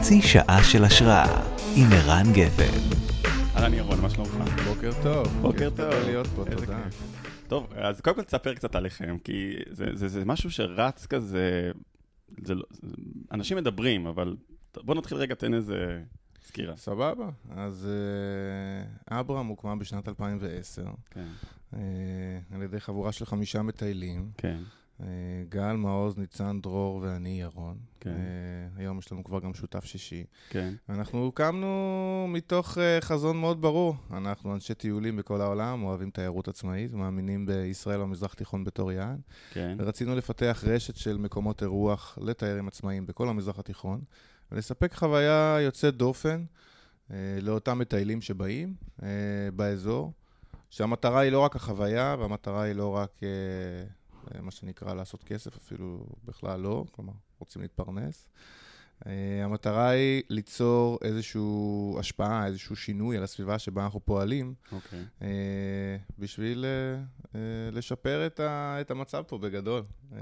חצי שעה של השראה עם ערן גפן. אהלן ירון, מה שלומך? בוקר טוב. בוקר כיף טוב. גדול להיות פה, תודה. כיף. טוב, אז קודם כל תספר קצת עליכם, כי זה, זה, זה משהו שרץ כזה, זה לא, זה, אנשים מדברים, אבל בוא נתחיל רגע, תן איזה סקירה. סבבה. אז אה, אברהם הוקמה בשנת 2010, כן, אה, על ידי חבורה של חמישה מטיילים. כן, גל, מעוז, ניצן, דרור ואני, ירון. כן. אה, היום יש לנו כבר גם שותף שישי. כן, אנחנו הוקמנו מתוך אה, חזון מאוד ברור. אנחנו אנשי טיולים בכל העולם, אוהבים תיירות עצמאית, מאמינים בישראל במזרח תיכון בתור יעד. כן, ורצינו לפתח רשת של מקומות אירוח לתיירים עצמאיים בכל המזרח התיכון, ולספק חוויה יוצאת דופן אה, לאותם מטיילים שבאים אה, באזור, שהמטרה היא לא רק החוויה, והמטרה היא לא רק אה, אה, מה שנקרא לעשות כסף, אפילו בכלל לא, כלומר, רוצים להתפרנס. אה, המטרה היא ליצור איזושהי השפעה, איזשהו שינוי על הסביבה שבה אנחנו פועלים, אוקיי. אה, בשביל אה, אה, לשפר את, המצב פה בגדול. אה,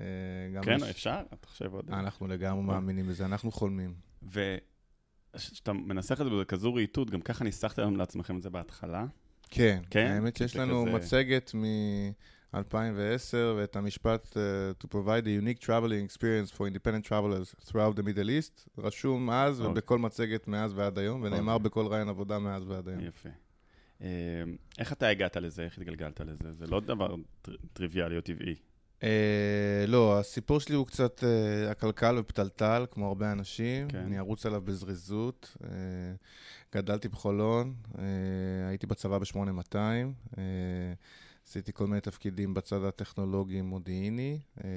כן, יש- אפשר? אתה חושב עוד... אנחנו לגמרי מאמינים בזה, אנחנו חולמים. וכשאתה מנסח את זה בכזו רהיטות, גם ככה ניסחתם לעצמכם את זה בהתחלה. כן, כן? האמת שיש לנו כזה- מצגת מ-2010, ואת המשפט uh, to provide a unique traveling experience for independent travelers throughout the Middle East, רשום אז אוקיי. ובכל מצגת מאז ועד היום, ונאמר אוקיי. בכל רעיון עבודה מאז ועד היום. יפה. אה, איך אתה הגעת לזה? איך התגלגלת לזה? זה לא דבר טר- טריוויאלי או טבעי. אה, לא, הסיפור שלי הוא קצת אה, עקלקל ופתלתל, כמו הרבה אנשים. כן. אני ארוץ עליו בזריזות. אה, גדלתי בחולון, אה, הייתי בצבא ב-8200, אה, עשיתי כל מיני תפקידים בצד הטכנולוגי-מודיעיני, אה,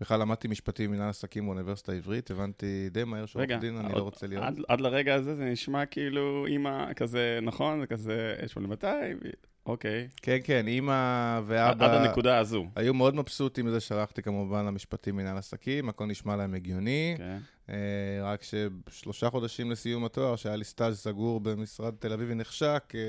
ובכלל למדתי משפטים ומנהל עסקים באוניברסיטה העברית, הבנתי די מהר שעורך דין אני עוד- לא רוצה להיות. עד, עד לרגע הזה זה נשמע כאילו אימא כזה, נכון? זה כזה 8200, אוקיי. כן, כן, אימא ואבא... עד הנקודה הזו. היו מאוד מבסוטים מזה שהלכתי כמובן למשפטים מנהל עסקים, הכל נשמע להם הגיוני. כן, אה, רק ששלושה חודשים לסיום התואר, שהיה לי סטאז' סגור במשרד תל אביבי נחשק, אה,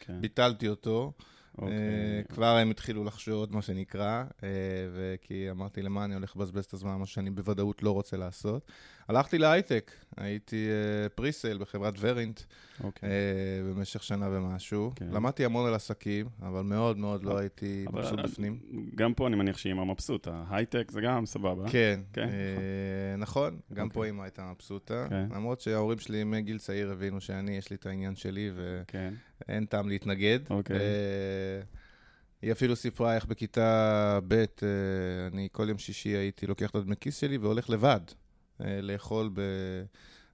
כן. ביטלתי אותו. אוקיי. אה, כבר הם התחילו לחשוד, מה שנקרא, אה, וכי אמרתי, למה אני הולך לבזבז את הזמן, מה שאני בוודאות לא רוצה לעשות. הלכתי להייטק, הייתי אה, פריסייל בחברת ורינט אוקיי. אה, במשך שנה ומשהו. כן. למדתי המון על עסקים, אבל מאוד מאוד לא הייתי אבל- מבסוט בפנים. גם פה אני מניח שאימא מבסוטה. הייטק זה גם סבבה. כן, כן, אה, נכון, גם אוקיי. פה אמא הייתה מבסוטה. כן. למרות שההורים שלי מגיל צעיר הבינו שאני, יש לי את העניין שלי. ואין טעם להתנגד. אוקיי. אה, היא אפילו סיפרה איך בכיתה ב', אה, אני כל יום שישי הייתי לוקח את הדמי כיס שלי והולך לבד אה, לאכול ב...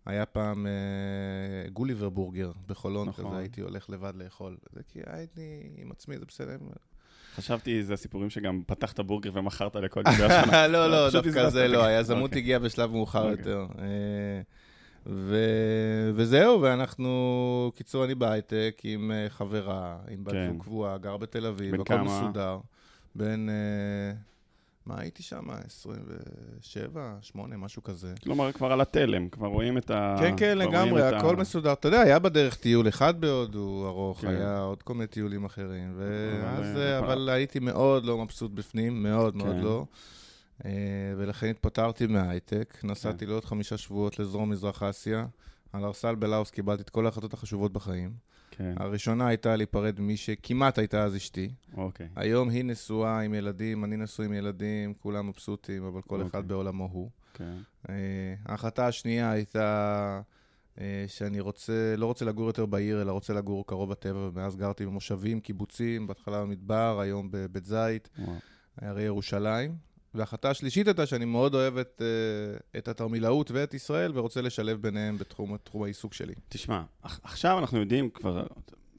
היה פעם אה, גוליבר בורגר בחולון, נכון. כזה הייתי הולך לבד לאכול. זה כי הייתי עם עצמי, זה בסדר. חשבתי, זה הסיפורים שגם פתחת בורגר ומכרת לכל ידי השנה. לא, לא, פשוט דווקא בזבזת זה לא, היזמות אוקיי. הגיעה בשלב מאוחר אוקיי. יותר. אה, ו- וזהו, ואנחנו, קיצור, אני בהייטק עם אה, חברה, עם בת כן. זוג קבועה, גר בתל אביב, בן הכל? מסודר. בין, אה, מה הייתי שם? 27, 8, משהו כזה. כלומר, כבר על התלם, כבר רואים את ה... כן, כן, לגמרי, את ה- הכל מסודר. אתה יודע, היה בדרך טיול אחד בהודו ארוך, כן. היה עוד כל מיני טיולים אחרים. ואז, אבל, אה, אה, אבל הייתי מאוד לא מבסוט בפנים, מאוד מאוד כן. לא. אה, ולכן התפטרתי מההייטק, כן. נסעתי לעוד חמישה שבועות לדרום מזרח אסיה. על ארסל בלאוס קיבלתי את כל ההחלטות החשובות בחיים. כן, הראשונה הייתה להיפרד ממי שכמעט הייתה אז אשתי. אוקיי. היום היא נשואה עם ילדים, אני נשוי עם ילדים, כולם מבסוטים, אבל כל אוקיי. אחד בעולמו הוא. כן, אה, ההחלטה השנייה הייתה אה, שאני רוצה, לא רוצה לגור יותר בעיר, אלא רוצה לגור קרוב לטבע, ומאז גרתי במושבים, קיבוצים, בהתחלה במדבר, היום בבית זית, וואו. הרי ירושלים. וההחלטה השלישית הייתה שאני מאוד אוהב את, אה, את התרמילאות ואת ישראל, ורוצה לשלב ביניהם בתחום, בתחום העיסוק שלי. תשמע, עכ- עכשיו אנחנו יודעים כבר,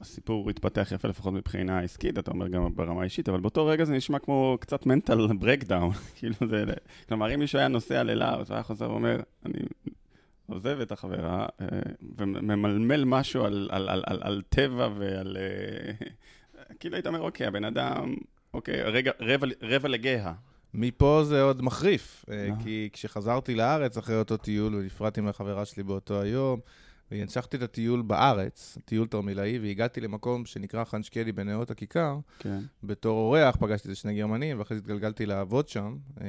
הסיפור התפתח יפה לפחות מבחינה עסקית, אתה אומר גם ברמה האישית, אבל באותו רגע זה נשמע כמו קצת mental breakdown. כאילו זה, כלומר, אם מישהו היה נוסע ללאוס והיה חוזר ואומר, אני עוזב את החברה, אה, וממלמל משהו על, על, על, על, על טבע ועל... אה, כאילו היית אומר, אוקיי, הבן אדם, אוקיי, רגע, רבע, רבע לגאה. מפה זה עוד מחריף, אה. כי כשחזרתי לארץ אחרי אותו טיול ונפרדתי מהחברה שלי באותו היום, והמשכתי את הטיול בארץ, טיול תרמילאי, והגעתי למקום שנקרא חנשקדי בנאות הכיכר. כן. בתור אורח פגשתי איזה שני גרמנים, ואחרי זה התגלגלתי לעבוד שם. אה,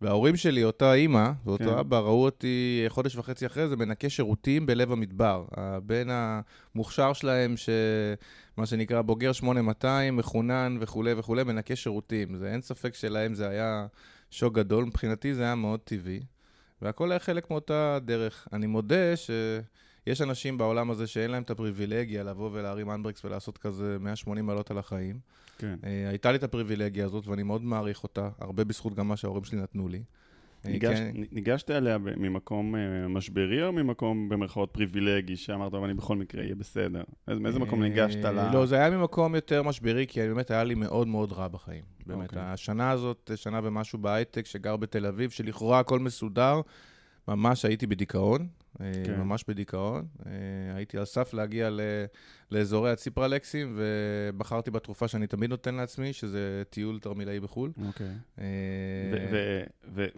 וההורים שלי, אותה אימא ואותו כן. אבא, ראו אותי חודש וחצי אחרי זה מנקה שירותים בלב המדבר. הבן המוכשר שלהם, שמה שנקרא בוגר 8200, מחונן וכולי וכולי, מנקה שירותים. זה אין ספק שלהם זה היה שוק גדול, מבחינתי זה היה מאוד טבעי. והכל היה חלק מאותה דרך. אני מודה שיש אנשים בעולם הזה שאין להם את הפריבילגיה לבוא ולהרים אנברקס ולעשות כזה 180 מעלות על החיים. כן. אה, הייתה לי את הפריבילגיה הזאת, ואני מאוד מעריך אותה, הרבה בזכות גם מה שההורים שלי נתנו לי. אה, ניגש, כן, ניגשת אליה ממקום אה, משברי או ממקום במרכאות פריבילגי, שאמרת, אבל אני בכל מקרה אהיה בסדר? מאיזה מאיזה מקום ניגשת ל... לא, זה היה ממקום יותר משברי, כי באמת היה לי מאוד מאוד רע בחיים. באמת, אוקיי. השנה הזאת, שנה ומשהו בהייטק, שגר בתל אביב, שלכאורה הכל מסודר, ממש הייתי בדיכאון, אה, כן. ממש בדיכאון. אה, הייתי על סף להגיע ל- לאזורי הציפרלקסים, ובחרתי בתרופה שאני תמיד נותן לעצמי, שזה טיול תרמילאי בחו"ל. אוקיי. אה,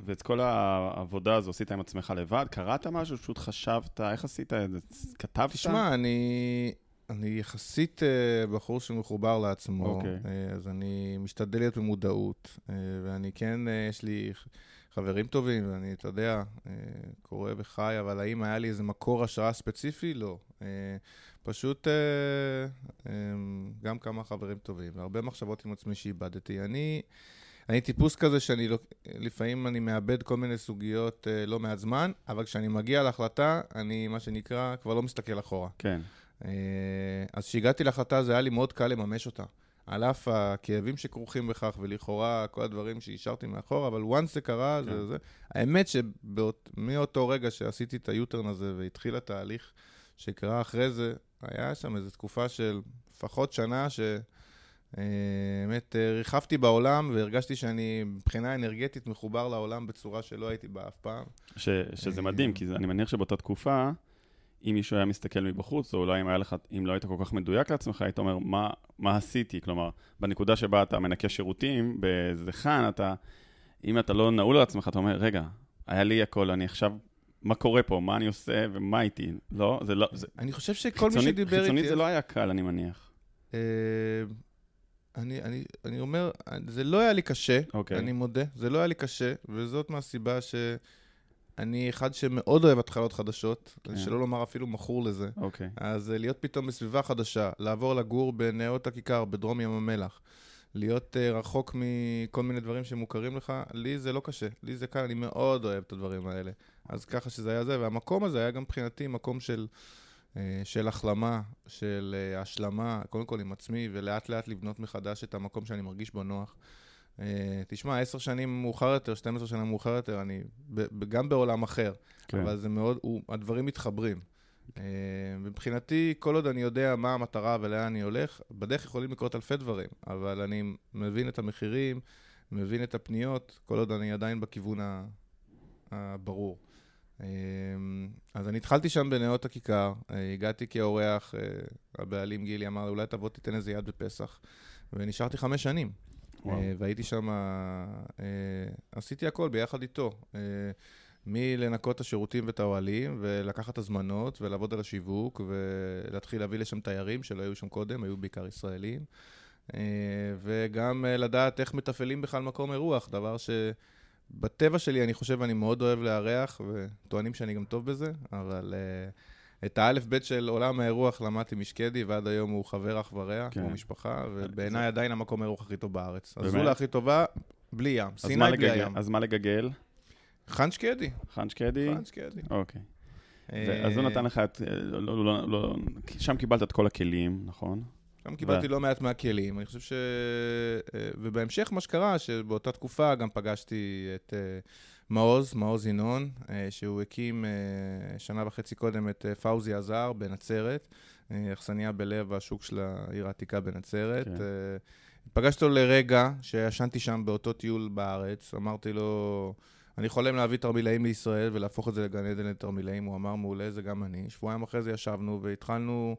ואת כל העבודה הזו עשית עם עצמך לבד? קראת משהו? פשוט חשבת? איך עשית את זה? כתבת? תשמע, אני, אני יחסית בחור שמחובר לעצמו, אוקיי. אה, אז אני משתדל להיות במודעות, ואני כן, יש לי חברים טובים, ואני, אתה יודע, אה, קורא וחי, אבל האם היה לי איזה מקור השראה ספציפי? לא. אה, פשוט אה, גם כמה חברים טובים, והרבה מחשבות עם עצמי שאיבדתי. אני... אני טיפוס כזה שאני, לא, לפעמים אני מאבד כל מיני סוגיות לא מעט זמן, אבל כשאני מגיע להחלטה, אני, מה שנקרא, כבר לא מסתכל אחורה. כן. אז כשהגעתי להחלטה, זה היה לי מאוד קל לממש אותה. על אף הכאבים שכרוכים בכך, ולכאורה כל הדברים שהשארתי מאחורה, אבל once זה קרה, כן. זה זה. האמת שמאותו רגע שעשיתי את היוטרן הזה והתחיל התהליך שקרה אחרי זה, היה שם איזו תקופה של לפחות שנה ש... אה, באמת אה, ריחפתי בעולם והרגשתי שאני מבחינה אנרגטית מחובר לעולם בצורה שלא הייתי בה אף פעם. ש- שזה אה, מדהים, כי זה- אני מניח שבאותה תקופה, אם מישהו היה מסתכל מבחוץ, או אולי אם לך, אם לא היית כל כך מדויק לעצמך, היית אומר, מה, מה עשיתי? כלומר, בנקודה שבה אתה מנקה שירותים, באיזה חאן, אתה, אם אתה לא נעול על עצמך, אתה אומר, רגע, היה לי הכל, אני עכשיו, מה קורה פה? מה אני עושה ומה איתי? לא, זה לא, זה, אני חושב שכל מי חיצונית- שדיבר איתי... חיצונית זה לא היה קל, אני מניח. אה, אני, אני, אני אומר, זה לא היה לי קשה, אוקיי. אני מודה, זה לא היה לי קשה, וזאת מהסיבה שאני אחד שמאוד אוהב התחלות חדשות, כן. שלא לומר אפילו מכור לזה. אוקיי. אז אה, להיות פתאום בסביבה חדשה, לעבור לגור בנאות הכיכר, בדרום ים המלח, להיות uh, רחוק מכל מיני דברים שמוכרים לך, לי זה לא קשה, לי זה קל, אני מאוד אוהב את הדברים האלה. אז ככה שזה היה זה, והמקום הזה היה גם מבחינתי מקום של, uh, של החלמה, של השלמה, קודם כל עם עצמי, ולאט לאט לבנות מחדש את המקום שאני מרגיש בו נוח. Uh, תשמע, עשר שנים מאוחר יותר, 12 שנה מאוחר יותר, אני גם בעולם אחר, כן. אבל זה מאוד, הוא, הדברים מתחברים. אה, מבחינתי, כל עוד אני יודע מה המטרה ולאן אני הולך, בדרך יכולים לקרות אלפי דברים, אבל אני מבין את המחירים, מבין את הפניות, כל עוד אני עדיין בכיוון הברור. אה, אז אני התחלתי שם בנאות הכיכר, אה, הגעתי כאורח, אה, הבעלים גילי אמר לי, אולי תבוא תיתן איזה יד בפסח, ונשארתי חמש שנים. אה, והייתי שם, אה, עשיתי הכל ביחד איתו. אה, מלנקות את השירותים ואת האוהלים, ולקחת הזמנות, ולעבוד על השיווק, ולהתחיל להביא לשם תיירים שלא היו שם קודם, היו בעיקר ישראלים. אה, וגם אה, לדעת איך מתפעלים בכלל מקום אירוח, דבר שבטבע שלי אני חושב אני מאוד אוהב לארח, וטוענים שאני גם טוב בזה, אבל אה, את האלף-בית של עולם האירוח למדתי משקדי, ועד היום הוא חבר אח ורע, כן. כמו משפחה, ובעיניי עדיין המקום האירוח הכי טוב בארץ. הזולה הכי טובה, בלי ים. סיני בלי לגגל? הים. אז מה לגגל? חאן שקדי. חאן שקדי? חאן שקדי. אוקיי. אה, אז הוא נתן לך את... לא, לא, לא, לא, שם קיבלת את כל הכלים, נכון? שם קיבלתי לא מעט מהכלים. אני חושב ש... אה, ובהמשך מה שקרה, שבאותה תקופה גם פגשתי את אה, מעוז, מעוז ינון, אה, שהוא הקים אה, שנה וחצי קודם את אה, פאוזי עזר בנצרת, אכסניה בלב השוק של העיר העתיקה בנצרת. כן. אה, פגשתי אותו לרגע, שישנתי שם באותו טיול בארץ, אמרתי לו, אני חולם להביא תרמילאים לישראל ולהפוך את זה לגן עדן לתרמילאים, הוא אמר, מעולה, זה גם אני. שבועיים אחרי זה ישבנו והתחלנו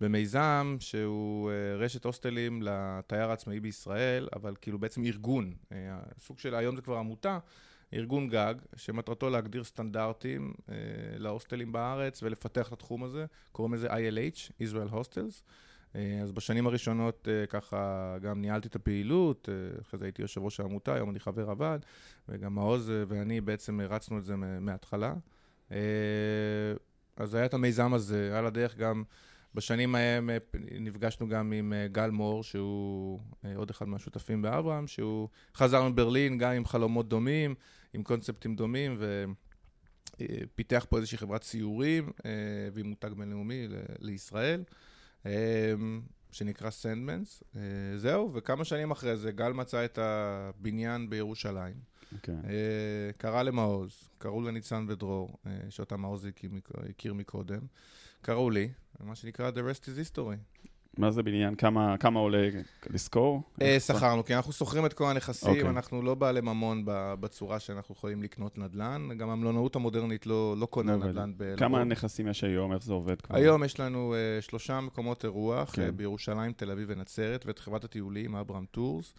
במיזם שהוא אה, רשת הוסטלים לתייר העצמאי בישראל, אבל כאילו בעצם ארגון. אה, סוג של, היום זה כבר עמותה, ארגון גג, שמטרתו להגדיר סטנדרטים אה, להוסטלים בארץ ולפתח את התחום הזה, קוראים לזה ILH, Israel Hostels. אה, אז בשנים הראשונות אה, ככה גם ניהלתי את הפעילות, אה, אחרי זה הייתי יושב ראש העמותה, היום אני חבר הוועד, וגם מעוז אה, ואני בעצם הרצנו את זה מההתחלה. אה, אז היה את המיזם הזה, על הדרך גם בשנים ההם אה, נפגשנו גם עם אה, גל מור, שהוא אה, עוד אחד מהשותפים באברהם, שהוא חזר מברלין גם עם חלומות דומים, עם קונספטים דומים, ופיתח פה איזושהי חברת ציורים אה, ועם מותג בינלאומי לישראל. שנקרא סנדמנס. זהו, וכמה שנים אחרי זה גל מצא את הבניין בירושלים. אוקיי. אה, קרא למעוז, קראו לניצן ודרור, שאותם מעוז הכיר מקודם. קראו לי, מה שנקרא The rest is history. מה זה בניין? כמה כמה עולה לשכור? אה, שכרנו, כי אנחנו שוכרים את כל הנכסים, אוקיי. אנחנו לא בעלי ממון בצורה שאנחנו יכולים לקנות נדל"ן, גם המלונאות המודרנית לא לא קונה לא. נדל"ן. ב- כמה. נכסים יש היום? איך זה עובד כבר? היום יש לנו אה, שלושה מקומות אירוח, כן. כן. אה, בירושלים, תל אביב ונצרת, ואת חברת הטיולים, Abraham Tours.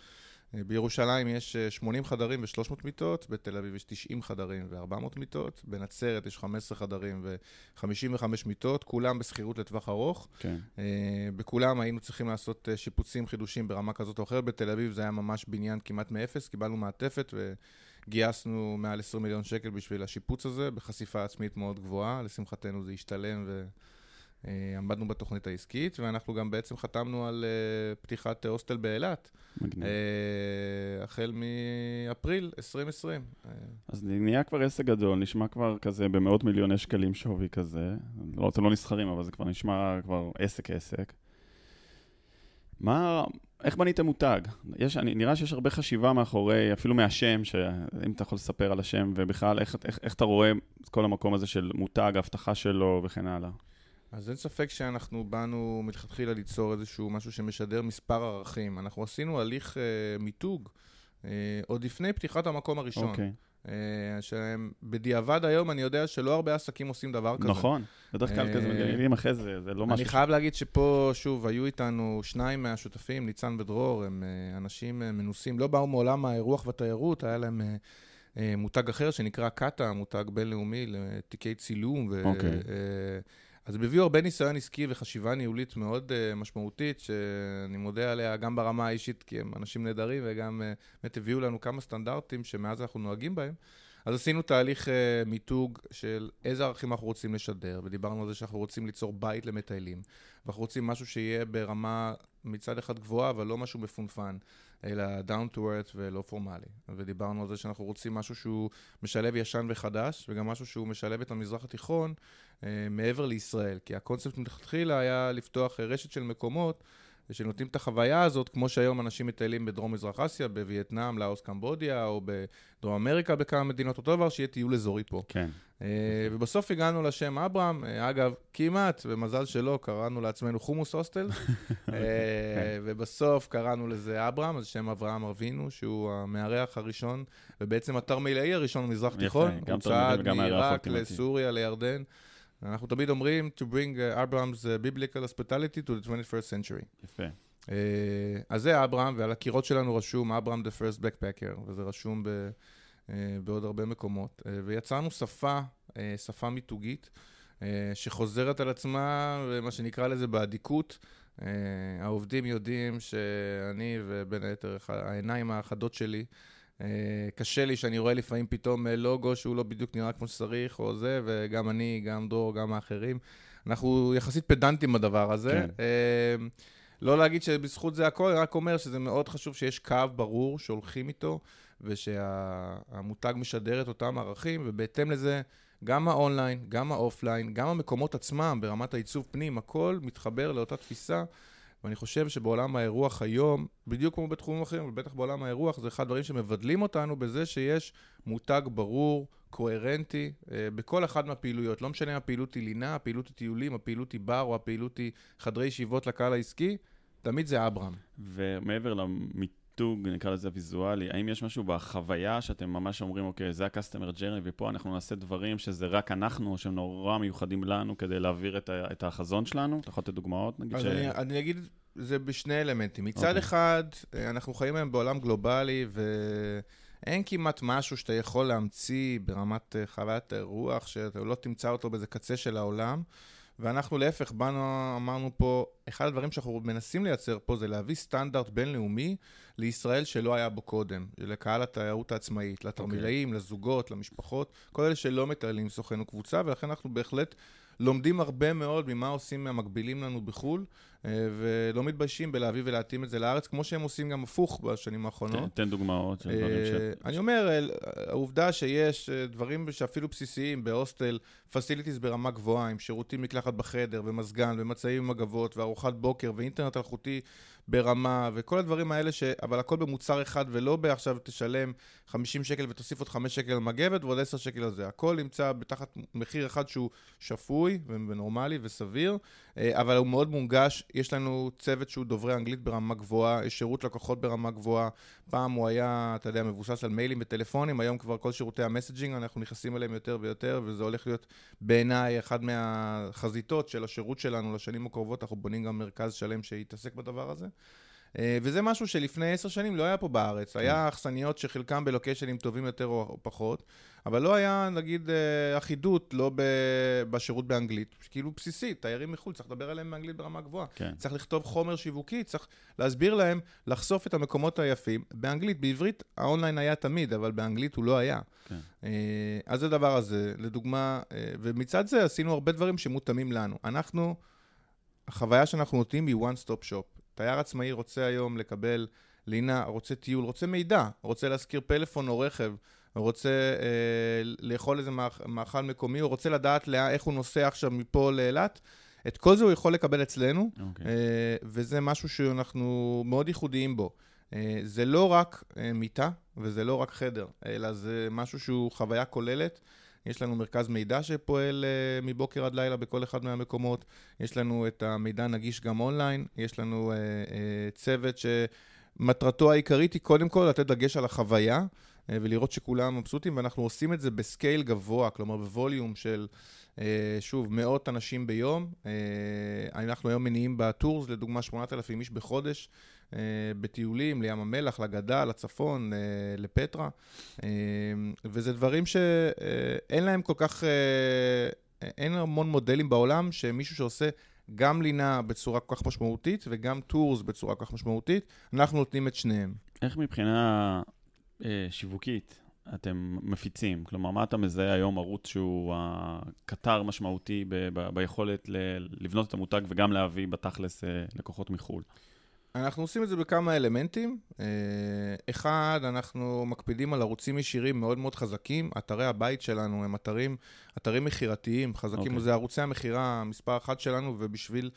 אה, בירושלים יש אה, 80 חדרים ו-300 מיטות, בתל אביב יש 90 חדרים ו-400 מיטות, בנצרת יש 15 חדרים ו-55 מיטות, כולם בשכירות לטווח ארוך. כן. אה, בכולם היינו צריכים לעשות שיפוצים, חידושים ברמה כזאת או אחרת. בתל אביב זה היה ממש בניין כמעט מאפס, קיבלנו מעטפת וגייסנו מעל 20 מיליון שקל בשביל השיפוץ הזה, בחשיפה עצמית מאוד גבוהה. לשמחתנו זה השתלם ו... אה, עמדנו בתוכנית העסקית, ואנחנו גם בעצם חתמנו על אה, פתיחת אה, הוסטל באילת, מגניב. אה, החל מאפריל 2020. אה, אז נהיה כבר עסק גדול, נשמע כבר כזה במאות מיליוני שקלים שווי כזה. לא, זה לא נסחרים, אבל זה כבר נשמע כבר עסק עסק. מה, איך בניתם מותג? יש, אני, נראה שיש הרבה חשיבה מאחורי, אפילו מהשם, שאם אתה יכול לספר על השם, ובכלל, איך, איך, איך אתה רואה את כל המקום הזה של מותג, ההבטחה שלו וכן הלאה. אז אין ספק שאנחנו באנו מלכתחילה ליצור איזשהו משהו שמשדר מספר ערכים. אנחנו עשינו הליך אה, מיתוג אה, עוד לפני פתיחת המקום הראשון. אוקיי. אה, שבדיעבד היום אני יודע שלא הרבה עסקים עושים דבר כזה. נכון. בדרך כלל אה, כזה מגלים אחרי זה, זה לא משהו... אני חייב להגיד שפה, שוב, היו איתנו שניים מהשותפים, ניצן ודרור, הם אה, אנשים אה, מנוסים, לא באו מעולם האירוח והתיירות, היה להם אה, אה, מותג אחר שנקרא קאטה, מותג בינלאומי לתיקי צילום. ו- אוקיי. אז הם הביאו הרבה ניסיון עסקי וחשיבה ניהולית מאוד uh, משמעותית, שאני מודה עליה גם ברמה האישית, כי הם אנשים נהדרים, וגם uh, באמת הביאו לנו כמה סטנדרטים שמאז אנחנו נוהגים בהם. אז עשינו תהליך uh, מיתוג של איזה ערכים אנחנו רוצים לשדר, ודיברנו על זה שאנחנו רוצים ליצור בית למטיילים, ואנחנו רוצים משהו שיהיה ברמה מצד אחד גבוהה, אבל לא משהו מפונפן, אלא down to earth ולא פורמלי. ודיברנו על זה שאנחנו רוצים משהו שהוא משלב ישן וחדש, וגם משהו שהוא משלב את המזרח התיכון uh, מעבר לישראל. כי הקונספט מלכתחילה היה לפתוח רשת של מקומות שנותנים את החוויה הזאת, כמו שהיום אנשים מטיילים בדרום-מזרח אסיה, בווייטנאם, לאוס, קמבודיה, או בדרום אמריקה בכמה מדינות, אותו דבר, שיהיה טיול אזורי פה. כן. Uh, ובסוף הגענו לשם אברהם, uh, אגב, כמעט, במזל שלא, קראנו לעצמנו חומוס הוסטל, uh, ובסוף קראנו לזה אברהם, אז שם אברהם אבינו, שהוא המארח הראשון, ובעצם התרמילאי הראשון במזרח תיכון, הוא צעד מעיראק. לסוריה, לירדן. אנחנו תמיד אומרים to bring uh, Abraham's uh, biblical hospitality to the 21st century. יפה. Uh, אז זה אברהם, ועל הקירות שלנו רשום אברהם the first backpacker, וזה רשום ב, uh, בעוד הרבה מקומות. Uh, ויצרנו שפה, uh, שפה מיתוגית, uh, שחוזרת על עצמה, ומה שנקרא לזה באדיקות. Uh, העובדים יודעים שאני, ובין היתר העיניים האחדות שלי, קשה לי שאני רואה לפעמים פתאום אה, לוגו שהוא לא בדיוק נראה כמו שצריך, או זה, וגם אני, גם דרור, גם האחרים. אנחנו יחסית פדנטים בדבר הזה. כן. אה, לא להגיד שבזכות זה הכל, אני רק אומר שזה מאוד חשוב שיש קו ברור שהולכים איתו, ושהמותג משדר את אותם ערכים, ובהתאם לזה, גם האונליין, גם ה offline, גם המקומות עצמם ברמת העיצוב פנים, הכל מתחבר לאותה תפיסה. ואני חושב שבעולם האירוח היום, בדיוק כמו בתחומים אחרים, ובטח בעולם האירוח, זה אחד הדברים שמבדלים אותנו בזה שיש מותג ברור, קוהרנטי, אה, בכל אחת מהפעילויות. לא משנה אם הפעילות היא לינה, הפעילות היא טיולים, הפעילות היא בר, או הפעילות היא חדרי ישיבות לקהל העסקי, תמיד זה אברהם. ומעבר למיתוג, נקרא לזה ויזואלי, האם יש משהו בחוויה שאתם ממש אומרים, אוקיי, זה ה-customer journey, ופה אנחנו נעשה דברים שזה רק אנחנו, שהם נורא מיוחדים לנו כדי להעביר את, ה- את החזון שלנו? אתה יכול לתת דוגמאות? נגיד אז ש... אני, אני אגיד, זה בשני אלמנטים. מצד אוקיי. אחד, אה, אנחנו חיים היום בעולם גלובלי, אין כמעט משהו שאתה יכול להמציא ברמת אה, חוויית האירוח, שאתה לא תמצא אותו באיזה קצה של העולם. ואנחנו להפך, באנו, אמרנו פה, אחד הדברים שאנחנו מנסים לייצר פה זה להביא סטנדרט בינלאומי לישראל שלא היה בו קודם, לקהל התיירות העצמאית, לתרמילאים, okay. לזוגות, למשפחות, כל אלה שלא מטיילים סוכן קבוצה, ולכן אנחנו בהחלט לומדים הרבה מאוד ממה עושים המקבילים לנו בחו"ל, אה, ולא מתביישים בלהביא ולהתאים את זה לארץ, כמו שהם עושים גם הפוך בשנים האחרונות. תן דוגמאות של דברים ש... אני אומר, העובדה שיש אה, דברים שאפילו בסיסיים בהוסטל, פסיליטיז ברמה גבוהה, עם שירותים מקלחת בחדר, ומזגן, ומצעים עם מגבות, וארוחת בוקר, ואינטרנט אלחוטי ברמה, וכל הדברים האלה, ש... אבל הכל במוצר אחד, ולא בעכשיו תשלם 50 שקל ותוסיף עוד 5 שקל על מגבת ועוד 10 שקל על זה. הכל נמצא בתחת מחיר אחד שהוא שפוי ונורמלי וסביר, אה, אבל הוא מאוד מונגש. יש לנו צוות שהוא דוברי אנגלית ברמה גבוהה, יש שירות לקוחות ברמה גבוהה. פעם הוא היה, אתה יודע, מבוסס על מיילים וטלפונים, היום כבר כל שירותי המסג'ינג, אנחנו נכנסים אליהם יותר ויותר, וזה הולך להיות בעיניי אחד מהחזיתות של השירות שלנו לשנים הקרובות. אנחנו בונים גם מרכז שלם שיתעסק בדבר הזה. אה, וזה משהו שלפני עשר שנים לא היה פה בארץ. היה כן. אכסניות שחלקם בלוקיישנים טובים יותר או פחות, אבל לא היה, נגיד, אה, אחידות, לא בשירות באנגלית. כאילו בסיסית, תיירים מחו"ל, צריך לדבר עליהם באנגלית ברמה גבוהה. כן. צריך לכתוב חומר שיווקי, צריך להסביר להם, לחשוף את המקומות היפים. באנגלית, בעברית האונליין היה תמיד, אבל באנגלית הוא לא היה. כן. אה, אז זה הדבר הזה, לדוגמה, ומצד זה עשינו הרבה דברים שמותאמים לנו. אנחנו, החוויה שאנחנו נותנים היא one stop shop. תייר עצמאי רוצה היום לקבל לינה, רוצה טיול, רוצה מידע, רוצה להשכיר פלאפון או רכב, רוצה אה, לאכול איזה מאכל מקומי, או רוצה לדעת לה, איך הוא נוסע עכשיו מפה לאילת. את כל זה הוא יכול לקבל אצלנו, okay. אוקיי. אה, וזה משהו שאנחנו מאוד ייחודיים בו. אה, זה לא רק אה, מיטה וזה לא רק חדר, אלא זה משהו שהוא חוויה כוללת. יש לנו מרכז מידע שפועל uh, מבוקר עד לילה בכל אחד מהמקומות, יש לנו את המידע נגיש גם אונליין, יש לנו uh, uh, צוות שמטרתו העיקרית היא קודם כל לתת דגש על החוויה uh, ולראות שכולם מבסוטים, ואנחנו עושים את זה בסקייל גבוה, כלומר בווליום של... Uh, שוב, מאות אנשים ביום. Uh, אנחנו היום מניעים בטורס, לדוגמה, 8,000 איש בחודש. אה, בטיולים לים המלח, לגדה, לצפון, אה, לפטרה, אה, וזה דברים שאין להם כל כך, אין המון מודלים בעולם שמישהו שעושה גם לינה בצורה כל כך משמעותית וגם tours בצורה כל כך משמעותית, אנחנו נותנים את שניהם. איך מבחינה אה, שיווקית אתם מפיצים? כלומר, מה אתה מזהה היום ערוץ שהוא הקטר משמעותי ב- ב- ביכולת ל- לבנות את המותג וגם להביא בתכלס אה, לקוחות מחו"ל? אנחנו עושים את זה בכמה אלמנטים. אה, אחד, אנחנו מקפידים על ערוצים ישירים מאוד מאוד חזקים. אתרי הבית שלנו הם אתרים, אתרים מכירתיים חזקים. Okay. אוקיי. זה ערוצי המכירה מספר אחת שלנו, ובשביל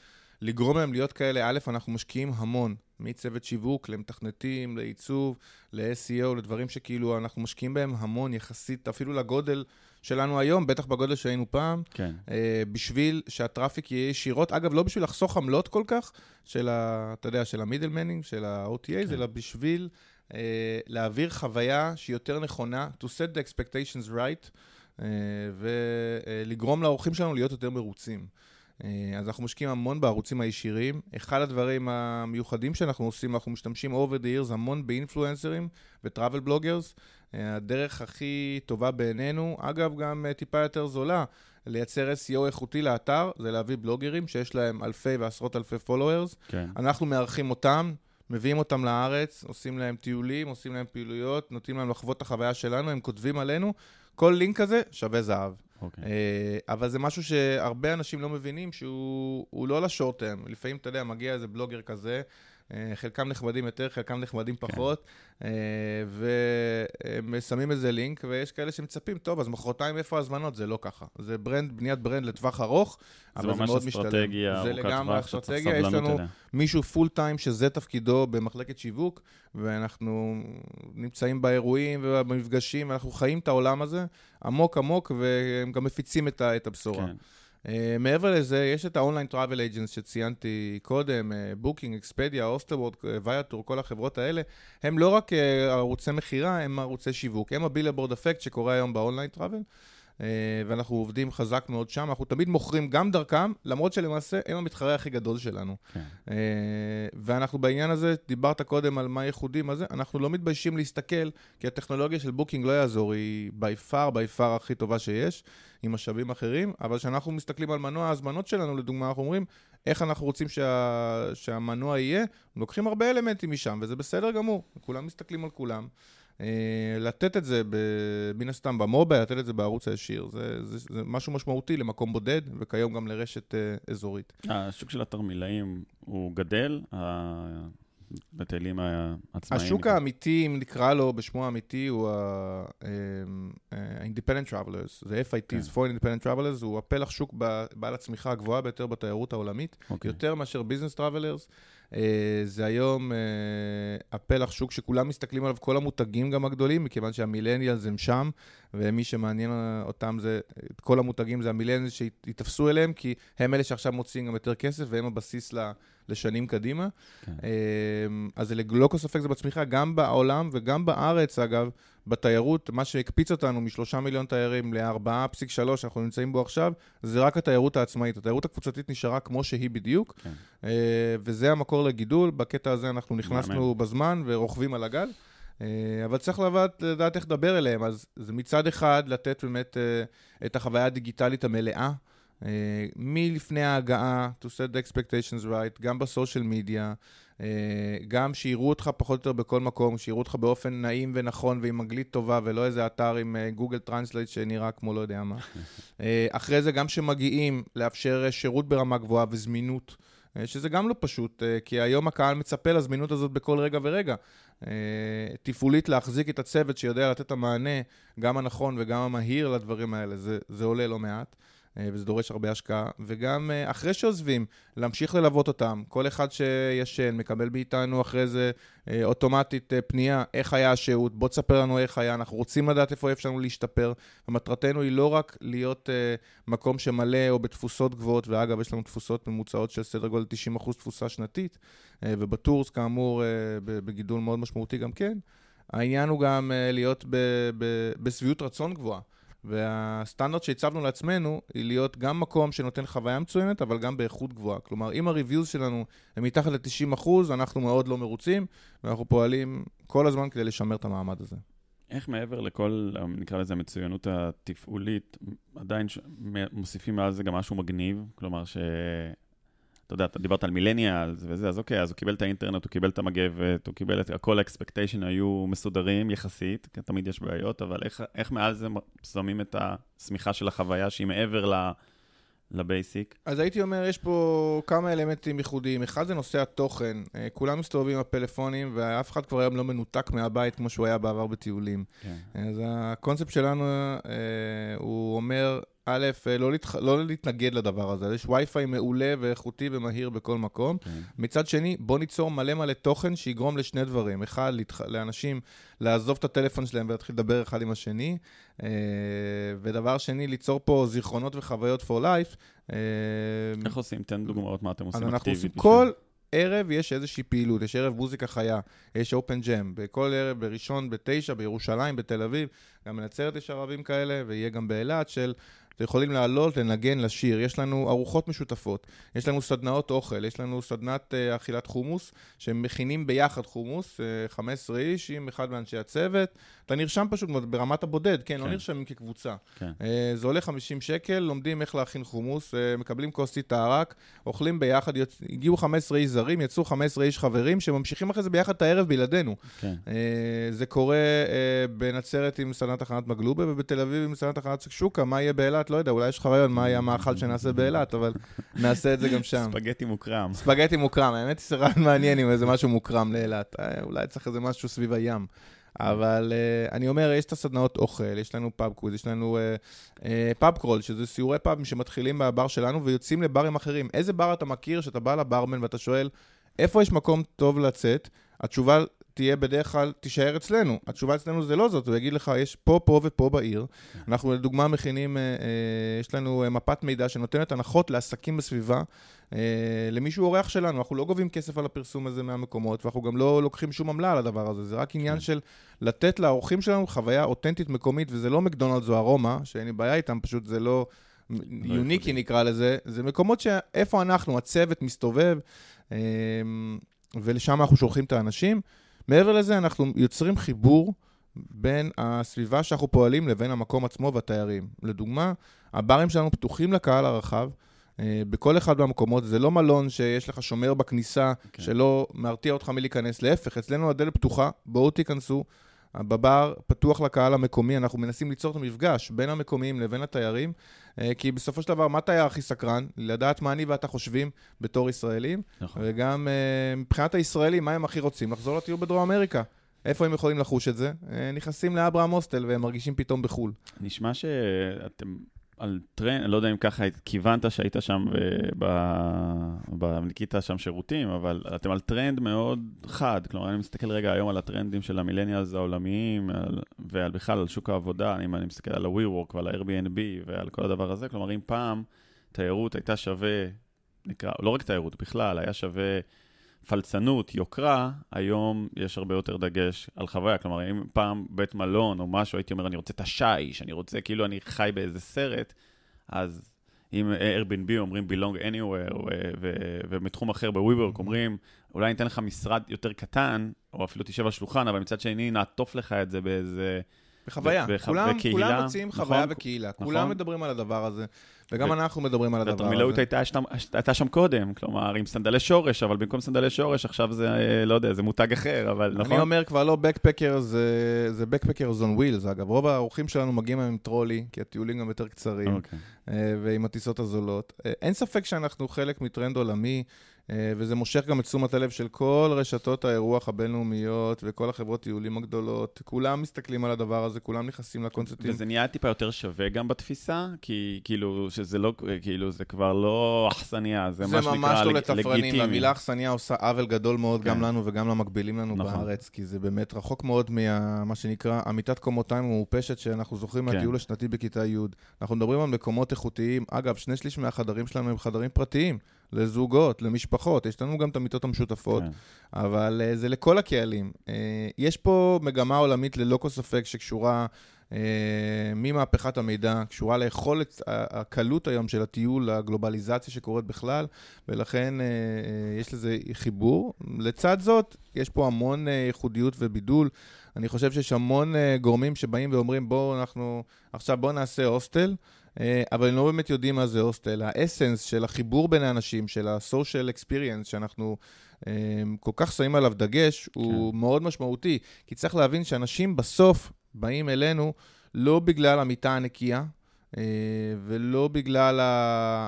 לגרום להם להיות כאלה, א', אנחנו משקיעים המון, מצוות שיווק, למתכנתים, לעיצוב, ל-SEO, לדברים שכאילו אנחנו משקיעים בהם המון יחסית, אפילו לגודל שלנו היום, בטח בגודל שהיינו פעם, כן. אה, בשביל שה traffic יהיה ישירות, אגב, לא בשביל לחסוך עמלות כל כך, של ה... אתה יודע, של ה middlemaning, של ה-OTAs, כן. אלא בשביל אה, להעביר חוויה שהיא יותר נכונה, to set the expectations right, אה, ולגרום לאורחים שלנו להיות יותר מרוצים. אה, אז אנחנו משקיעים המון בערוצים הישירים. אחד הדברים המיוחדים שאנחנו עושים, אנחנו משתמשים over the years המון באינפלואנסרים וטראבל בלוגרס. הדרך הכי טובה בעינינו, אגב, גם אה, טיפה יותר זולה, לייצר SEO איכותי לאתר, זה להביא בלוגרים שיש להם אלפי ועשרות אלפי followers. כן. אנחנו מארחים אותם, מביאים אותם לארץ, עושים להם טיולים, עושים להם פעילויות, נותנים להם לחוות את החוויה שלנו, הם כותבים עלינו. כל לינק כזה שווה זהב. אוקיי. אה, אבל זה משהו שהרבה אנשים לא מבינים שהוא לא ל short-term. לפעמים, אתה יודע, מגיע איזה בלוגר כזה, חלקם נחמדים יותר, חלקם נחמדים כן. פחות, כן. והם שמים איזה לינק, ויש כאלה שמצפים, טוב, אז מחרתיים איפה ההזמנות? זה לא ככה. זה brand, בניית brand לטווח ארוך, אבל זה מאוד משתלם. זה ממש אסטרטגיה ארוכת טווח, זה לגמרי אסטרטגיה, יש לנו אליה. מישהו full time שזה תפקידו במחלקת שיווק, ואנחנו נמצאים באירועים ובמפגשים, ואנחנו חיים את העולם הזה עמוק עמוק, והם גם מפיצים את הבשורה. כן. Uh, מעבר לזה, יש את ה online travel agents שציינתי קודם, Booking, Expedia, Hostelworld, Viator, כל החברות האלה, הם לא רק uh, ערוצי מכירה, הם ערוצי שיווק. הם ה billboard effect שקורה היום ב online travel. אה, ואנחנו עובדים חזק מאוד שם, אנחנו תמיד מוכרים גם דרכם, למרות שלמעשה הם המתחרה הכי גדול שלנו. כן. אה, ואנחנו בעניין הזה, דיברת קודם על מה ייחודי, מה זה, אנחנו לא מתביישים להסתכל, כי הטכנולוגיה של Booking לא יעזור, היא by far, by far הכי טובה שיש, עם משאבים אחרים, אבל כשאנחנו מסתכלים על מנוע ההזמנות שלנו, לדוגמה, אנחנו אומרים, איך אנחנו רוצים שה... שהמנוע יהיה, לוקחים הרבה אלמנטים משם, וזה בסדר גמור, כולם מסתכלים על כולם. אה, לתת את זה. מן הסתם ב mobile, לתת את זה בערוץ הישיר, זה, זה, זה משהו משמעותי למקום בודד, וכיום גם לרשת אה, אזורית. השוק של התרמילאים הוא גדל, המטיילים העצמאיים. השוק האמיתי, אם נקרא לו בשמו האמיתי, הוא ה-Independent Travelers, זה FITs, כן. Foreign Independent Travelers, הוא הפלח שוק בעל הצמיחה הגבוהה ביותר בתיירות העולמית, אוקיי. יותר מאשר Business Travelers. אה, זה היום אה, הפלח שוק שכולם מסתכלים עליו, כל המותגים גם הגדולים, מכיוון שהמילניאלס הם שם, ומי שמעניין אותם זה, את כל המותגים זה המילניאלס שיתפסו אליהם, כי הם אלה שעכשיו מוציאים גם יותר כסף, והם הבסיס ל- לשנים קדימה. כן. אה, אז ללא כל ספק זה בצמיחה, גם בעולם וגם בארץ, אגב, בתיירות, מה שהקפיץ אותנו משלושה מיליון תיירים ל-4.3 שאנחנו נמצאים בו עכשיו, זה רק התיירות העצמאית. התיירות הקבוצתית נשארה כמו שהיא בדיוק, כן. אה, וזה המקור לגידול. בקטע הזה אנחנו נכנסנו מהמם. בזמן ורוכבים על הגל. אה, אבל צריך לדעת, לדעת איך לדבר אליהם, אז זה מצד אחד לתת באמת אה, את החוויה הדיגיטלית המלאה, אה, מלפני ההגעה, to set the expectations right, גם ב social media, אה, גם שיראו אותך פחות או יותר בכל מקום, שיראו אותך באופן נעים ונכון ועם אנגלית טובה, ולא איזה אתר עם Google Translate שנראה כמו לא יודע מה. אה, אחרי זה, גם שמגיעים, לאפשר אה, שירות ברמה גבוהה וזמינות. אה, שזה גם לא פשוט, אה, כי היום הקהל מצפה לזמינות הזאת בכל רגע ורגע. אה, תפעולית להחזיק את הצוות שיודע לתת את המענה, גם הנכון וגם המהיר לדברים האלה, זה, זה עולה לא מעט. אה, וזה דורש הרבה השקעה, וגם אה, אחרי שעוזבים, להמשיך ללוות אותם. כל אחד שישן מקבל מאיתנו אחרי זה אה, אוטומטית פנייה, איך היה השהות, בוא תספר לנו איך היה, אנחנו רוצים לדעת איפה אפשר לנו להשתפר. ומטרתנו היא לא רק להיות מקום שמלא או בתפוסות גבוהות, ואגב, יש לנו תפוסות ממוצעות של סדר גודל 90% תפוסה שנתית, ובטורס, כאמור, בגידול מאוד משמעותי גם כן. העניין הוא גם להיות בשביעות רצון גבוהה. והסטנדרט שהצבנו לעצמנו היא להיות גם מקום שנותן חוויה מצוינת, אבל גם באיכות גבוהה. כלומר, אם הריוויוז שלנו הם מתחת ל-90%, אנחנו מאוד לא מרוצים, ואנחנו פועלים כל הזמן כדי לשמר את המעמד הזה. איך מעבר לכל, נקרא לזה, המצוינות התפעולית, עדיין ש... מוסיפים מעל זה גם משהו מגניב? כלומר, ש... אתה יודע, אתה דיברת על מילניאלס וזה, אז אוקיי, אז הוא קיבל את האינטרנט, הוא קיבל את המגבת, הוא קיבל את... כל האקספקטיישן היו מסודרים יחסית, כי תמיד יש בעיות, אבל איך, איך מעל זה שמים את השמיכה של החוויה שהיא מעבר ל... לבייסיק? אז הייתי אומר, יש פה כמה אלמנטים ייחודיים. אחד זה נושא התוכן. אה, כולם מסתובבים עם הפלאפונים, ואף אחד כבר היום לא מנותק מהבית כמו שהוא היה בעבר בטיולים. כן. אז הקונספט שלנו, אה, הוא אומר, א', אה, לא, להתח... לא להתנגד לדבר הזה. יש וי-פיי מעולה ואיכותי ומהיר בכל מקום. כן. מצד שני, בוא ניצור מלא מלא תוכן שיגרום לשני דברים. אחד, להתח... לאנשים לעזוב את הטלפון שלהם ולהתחיל לדבר אחד עם השני. אה, ודבר שני, ליצור פה זיכרונות וחוויות for life. אה, איך עושים? תן דוגמאות מה אתם עושים אנחנו אקטיבית. עושים בשביל- כל ערב יש איזושהי פעילות, יש ערב מוזיקה חיה, יש אופן ג'ם, בכל ערב, בראשון, בתשע, בירושלים, בתל אביב, גם בנצרת יש ערבים כאלה, ויהיה גם באילת של... אתם יכולים לעלות, לנגן, לשיר. יש לנו ארוחות משותפות, יש לנו סדנאות אוכל, יש לנו סדנת uh, אכילת חומוס, שהם מכינים ביחד חומוס, uh, 15 איש עם אחד מאנשי הצוות. אתה נרשם פשוט ברמת הבודד, כן, לא כן. נרשמים כקבוצה. כן. Uh, זה עולה 50 שקל, לומדים איך להכין חומוס, uh, מקבלים כוסית הערק, אוכלים ביחד, יוצ... הגיעו 15 איש זרים, יצאו 15 איש חברים, שממשיכים אחרי זה ביחד את הערב בלעדינו. כן. Uh, זה קורה uh, בנצרת עם סדנת הכנת מקלובה, ובתל אביב עם סדנת הכנת שקשוקה, מה יהיה באילת? לא יודע, אולי יש לך רעיון מה יהיה המאכל שנעשה באילת, אבל נעשה את זה גם שם. ספגטי מוקרם. ספגטי מוקרם, האמת היא רעיון מעניין עם איזה משהו מוקרם לאילת. אה, אולי צריך איזה משהו סביב הים. אבל uh, אני אומר, יש את הסדנאות אוכל, יש לנו pub quiz, יש לנו uh, uh, pub crawl, שזה סיורי פאבים שמתחילים בבר שלנו ויוצאים לברים אחרים. איזה בר אתה מכיר שאתה בא לברמן ואתה שואל, איפה יש מקום טוב לצאת? התשובה תהיה בדרך כלל, תישאר אצלנו. התשובה אצלנו זה לא זאת, הוא יגיד לך, יש פה, פה ופה בעיר. אנחנו לדוגמה מכינים, אה, אה, יש לנו אה, מפת מידע שנותנת הנחות לעסקים בסביבה. אה, למישהו אורח שלנו, אנחנו לא גובים כסף על הפרסום הזה מהמקומות, ואנחנו גם לא לוקחים שום עמלה על הדבר הזה, זה רק עניין כן. של לתת לאורחים שלנו חוויה אותנטית מקומית, וזה לא מקדונלדס או ארומה, שאין לי בעיה איתם, פשוט זה לא יוניקי ייחודי. נקרא לזה, זה מקומות שאיפה אנחנו, הצוות מסתובב, ולשם אנחנו שולחים את האנשים. מעבר לזה, אנחנו יוצרים חיבור בין הסביבה שאנחנו פועלים לבין המקום עצמו והתיירים. לדוגמה, הברים שלנו פתוחים לקהל הרחב. אה, בכל אחד מהמקומות, זה לא מלון שיש לך שומר בכניסה, כן. שלא מרתיע אותך מלהיכנס, להפך, אצלנו הדלת פתוחה, בואו תיכנסו. בבר פתוח לקהל המקומי, אנחנו מנסים ליצור את המפגש בין המקומיים לבין התיירים, אה, כי בסופו של דבר, מה תייר הכי סקרן? לדעת מה אני ואתה חושבים בתור ישראלים, נכון. וגם אה, מבחינת הישראלים, מה הם הכי רוצים? לחזור לטיול בדרום אמריקה. איפה הם יכולים לחוש את זה? אה, נכנסים לאברהם הוסטל והם מרגישים פתאום בחו"ל. נשמע שאתם על טרנד, אני לא יודע אם ככה כיוונת שהיית שם, ב... ב... ניקית שם שירותים, אבל אתם על טרנד מאוד חד. כלומר, אני מסתכל רגע היום על הטרנדים של ה millennials העולמיים, על... ועל בכלל על שוק העבודה, אם אני מסתכל על ה-WeWork ועל ה-Airbnb ועל כל הדבר הזה, כלומר, אם פעם תיירות הייתה שווה, נקרא, לא רק תיירות, בכלל, היה שווה פלצנות, יוקרה, היום יש הרבה יותר דגש על חוויה. כלומר, אם פעם בית מלון או משהו, הייתי אומר, אני רוצה את השיש, אני רוצה, כאילו אני חי באיזה סרט, אז אם Airbnb אומרים belong anywhere, ו- ומתחום אחר ב-WeWork אומרים, אולי ניתן לך משרד יותר קטן, או אפילו תשב על שולחן, אבל מצד שני נעטוף לך את זה באיזה... בחוויה. בח- כולם, בקהילה, כולם מציעים חוויה נכון, וקהילה. נכון. כולם מדברים על הדבר הזה, וגם ו- אנחנו מדברים על הדבר והתרמילאות הזה. הייתה, שם- הייתה שם קודם, כלומר, עם סנדלי שורש, אבל במקום סנדלי שורש, עכשיו זה, אה, לא יודע, זה מותג אחר, אבל נכון? אני אומר כבר לא backpackers, זה, זה backpackers on wheels, אגב. רוב האורחים שלנו מגיעים היום עם טרולי, כי הטיולים גם יותר קצרים, אוקיי. אה, ועם הטיסות הזולות. אה, אין ספק שאנחנו חלק מטרנד עולמי, וזה מושך גם את תשומת הלב של כל רשתות האירוח הבינלאומיות וכל החברות טיולים הגדולות. כולם מסתכלים על הדבר הזה, כולם נכנסים לקונספטים. וזה נהיה טיפה יותר שווה גם בתפיסה, כי כאילו, שזה לא, כאילו, זה כבר לא אכסניה, זה, זה מה שנקרא ממש לא לתפרנים, לגיטימי. המילה אכסניה עושה עוול גדול מאוד כן. גם לנו וגם למקבילים לנו נכון. בארץ, כי זה באמת רחוק מאוד מה מה שנקרא אמיתת קומותיים המעופשת שאנחנו זוכרים כן. מהטיול השנתי בכיתה י'. אנחנו מדברים על מקומות איכותיים, אגב, שני שליש מהחדרים שלנו הם חדרים פרטיים, לזוגות, למשפחות, יש לנו גם את המיטות המשותפות, כן. אבל uh, זה לכל הקהלים. Uh, יש פה מגמה עולמית ללא כל ספק שקשורה uh, ממהפכת המידע, קשורה ליכולת, הקלות היום של הטיול, הגלובליזציה שקורית בכלל, ולכן uh, יש לזה חיבור. לצד זאת, יש פה המון uh, ייחודיות ובידול. אני חושב שיש המון uh, גורמים שבאים ואומרים, בואו אנחנו, עכשיו בואו נעשה הוסטל. אה, אבל הם לא באמת יודעים מה זה הוסטל. האסנס של החיבור בין האנשים, של ה-social experience, שאנחנו אה, כל כך שמים עליו דגש, הוא מאוד משמעותי. כי צריך להבין שאנשים בסוף באים אלינו לא בגלל המיטה הנקייה, אה, ולא בגלל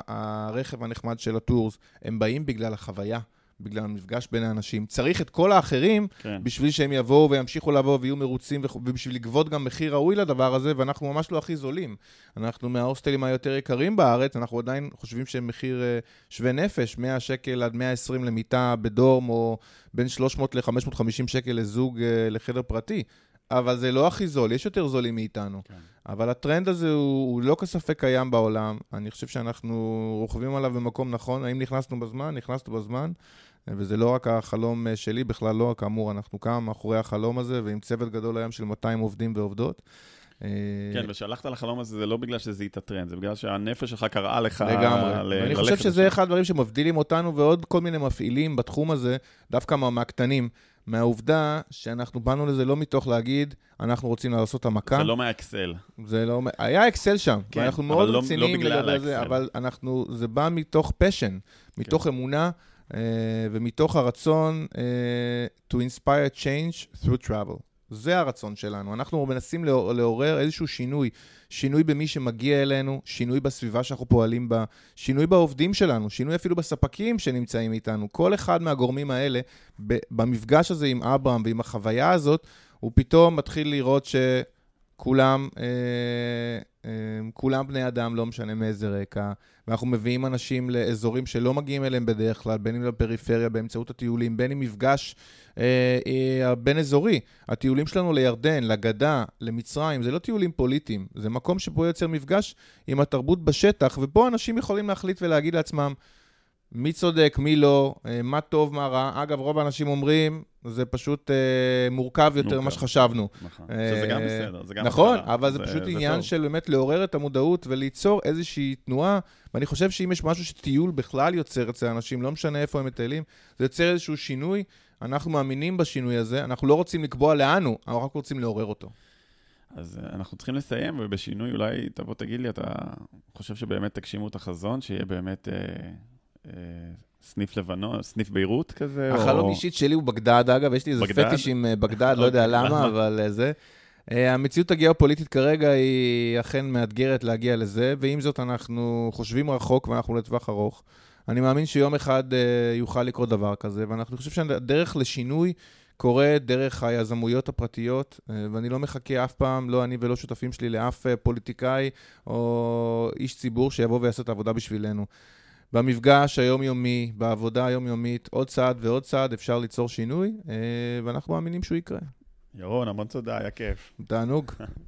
הרכב הנחמד של הטורס, הם באים בגלל החוויה. בגלל המפגש בין האנשים. צריך את כל האחרים כן. בשביל שהם יבואו וימשיכו לבוא ויהיו מרוצים ובשביל לגבות גם מחיר ראוי לדבר הזה, ואנחנו ממש לא הכי זולים. אנחנו מההוסטלים היותר יקרים בארץ, אנחנו עדיין חושבים שהם מחיר אה, שווה נפש, 100 שקל עד 120 למיטה בדורם, או בין 300 ל-550 שקל לזוג אה, לחדר פרטי. אבל זה לא הכי זול, יש יותר זולים מאיתנו. כן. אבל הטרנד הזה הוא, הוא לא כספק קיים בעולם. אני חושב שאנחנו רוכבים עליו במקום נכון. האם נכנסנו בזמן? נכנסנו בזמן. וזה לא רק החלום אה, שלי, בכלל לא, כאמור, אנחנו כאן מאחורי החלום הזה, ועם צוות גדול היום של 200 עובדים ועובדות. אה, כן, ושהלכת לחלום הזה, זה לא בגלל שזה יתעטרן, זה בגלל שהנפש שלך קראה לך לגמרי. ל- ואני ללכת חושב שזה לשם. אחד הדברים שמבדילים אותנו ועוד כל מיני מפעילים בתחום הזה, דווקא מה- מהקטנים, מהעובדה שאנחנו באנו לזה לא מתוך להגיד, אנחנו רוצים לעשות המכה. זה לא מהאקסל. זה לא... היה אקסל שם, כן, ואנחנו מאוד לא- לא רציניים בגלל לגבי זה. אבל אנחנו, זה בא מתוך פשן, מתוך כן. אמונה אה, ומתוך הרצון אה, to inspire change through travel. זה הרצון שלנו. אנחנו מנסים לעור- לעורר איזשהו שינוי, שינוי במי שמגיע אלינו, שינוי בסביבה שאנחנו פועלים בה, שינוי בעובדים שלנו, שינוי אפילו בספקים שנמצאים איתנו. כל אחד מהגורמים האלה, במפגש הזה עם אברהם ועם החוויה הזאת, הוא פתאום מתחיל לראות שכולם אה, כולם בני אדם, לא משנה מאיזה רקע, ואנחנו מביאים אנשים לאזורים שלא מגיעים אליהם בדרך כלל, בין אם לפריפריה, באמצעות הטיולים, בין אם מפגש אה, אה, בין-אזורי. הטיולים שלנו לירדן, לגדה, למצרים, זה לא טיולים פוליטיים, זה מקום שבו יוצר מפגש עם התרבות בשטח, ופה אנשים יכולים להחליט ולהגיד לעצמם, מי צודק, מי לא, אה, מה טוב, מה רע. אגב, רוב האנשים אומרים, זה פשוט אה, מורכב יותר ממה שחשבנו. נכון, שזה גם בסדר, זה גם נכון, התחלה. אבל זה, פשוט עניין טוב. של באמת לעורר את המודעות וליצור איזושהי תנועה, ואני חושב שאם יש משהו שטיול בכלל יוצר אצל אנשים, לא משנה איפה הם מטיילים, זה יוצר איזשהו שינוי. אנחנו מאמינים בשינוי הזה, אנחנו לא רוצים לקבוע לאן הוא, אנחנו רק רוצים לעורר אותו. אז אה, אנחנו צריכים לסיים, ובשינוי אולי תבוא תגיד לי, אתה חושב שבאמת תגשימו את החזון, שיהיה באמת אה, אה, סניף לבנון, סניף ביירות כזה? החלום או... אישית שלי הוא בגדד, אגב, יש לי איזה בגדד? פטיש עם אה, בגדד, לא יודע אוקיי, למה, למה? אבל אה, זה. אה, המציאות הגיאופוליטית כרגע היא אכן מאתגרת להגיע לזה, ועם זאת אנחנו חושבים רחוק ואנחנו לטווח ארוך. אני מאמין שיום אחד יוכל לקרות דבר כזה, ואנחנו חושב שהדרך לשינוי קורית דרך היזמויות הפרטיות, ואני לא מחכה אף פעם, לא אני ולא שותפים שלי, לאף פוליטיקאי או איש ציבור שיבוא ויעשה את העבודה בשבילנו. במפגש היומיומי, בעבודה היומיומית, עוד צעד ועוד צעד אפשר ליצור שינוי, אה, ואנחנו מאמינים שהוא יקרה. ירון, המון תודה, היה כיף. תענוג.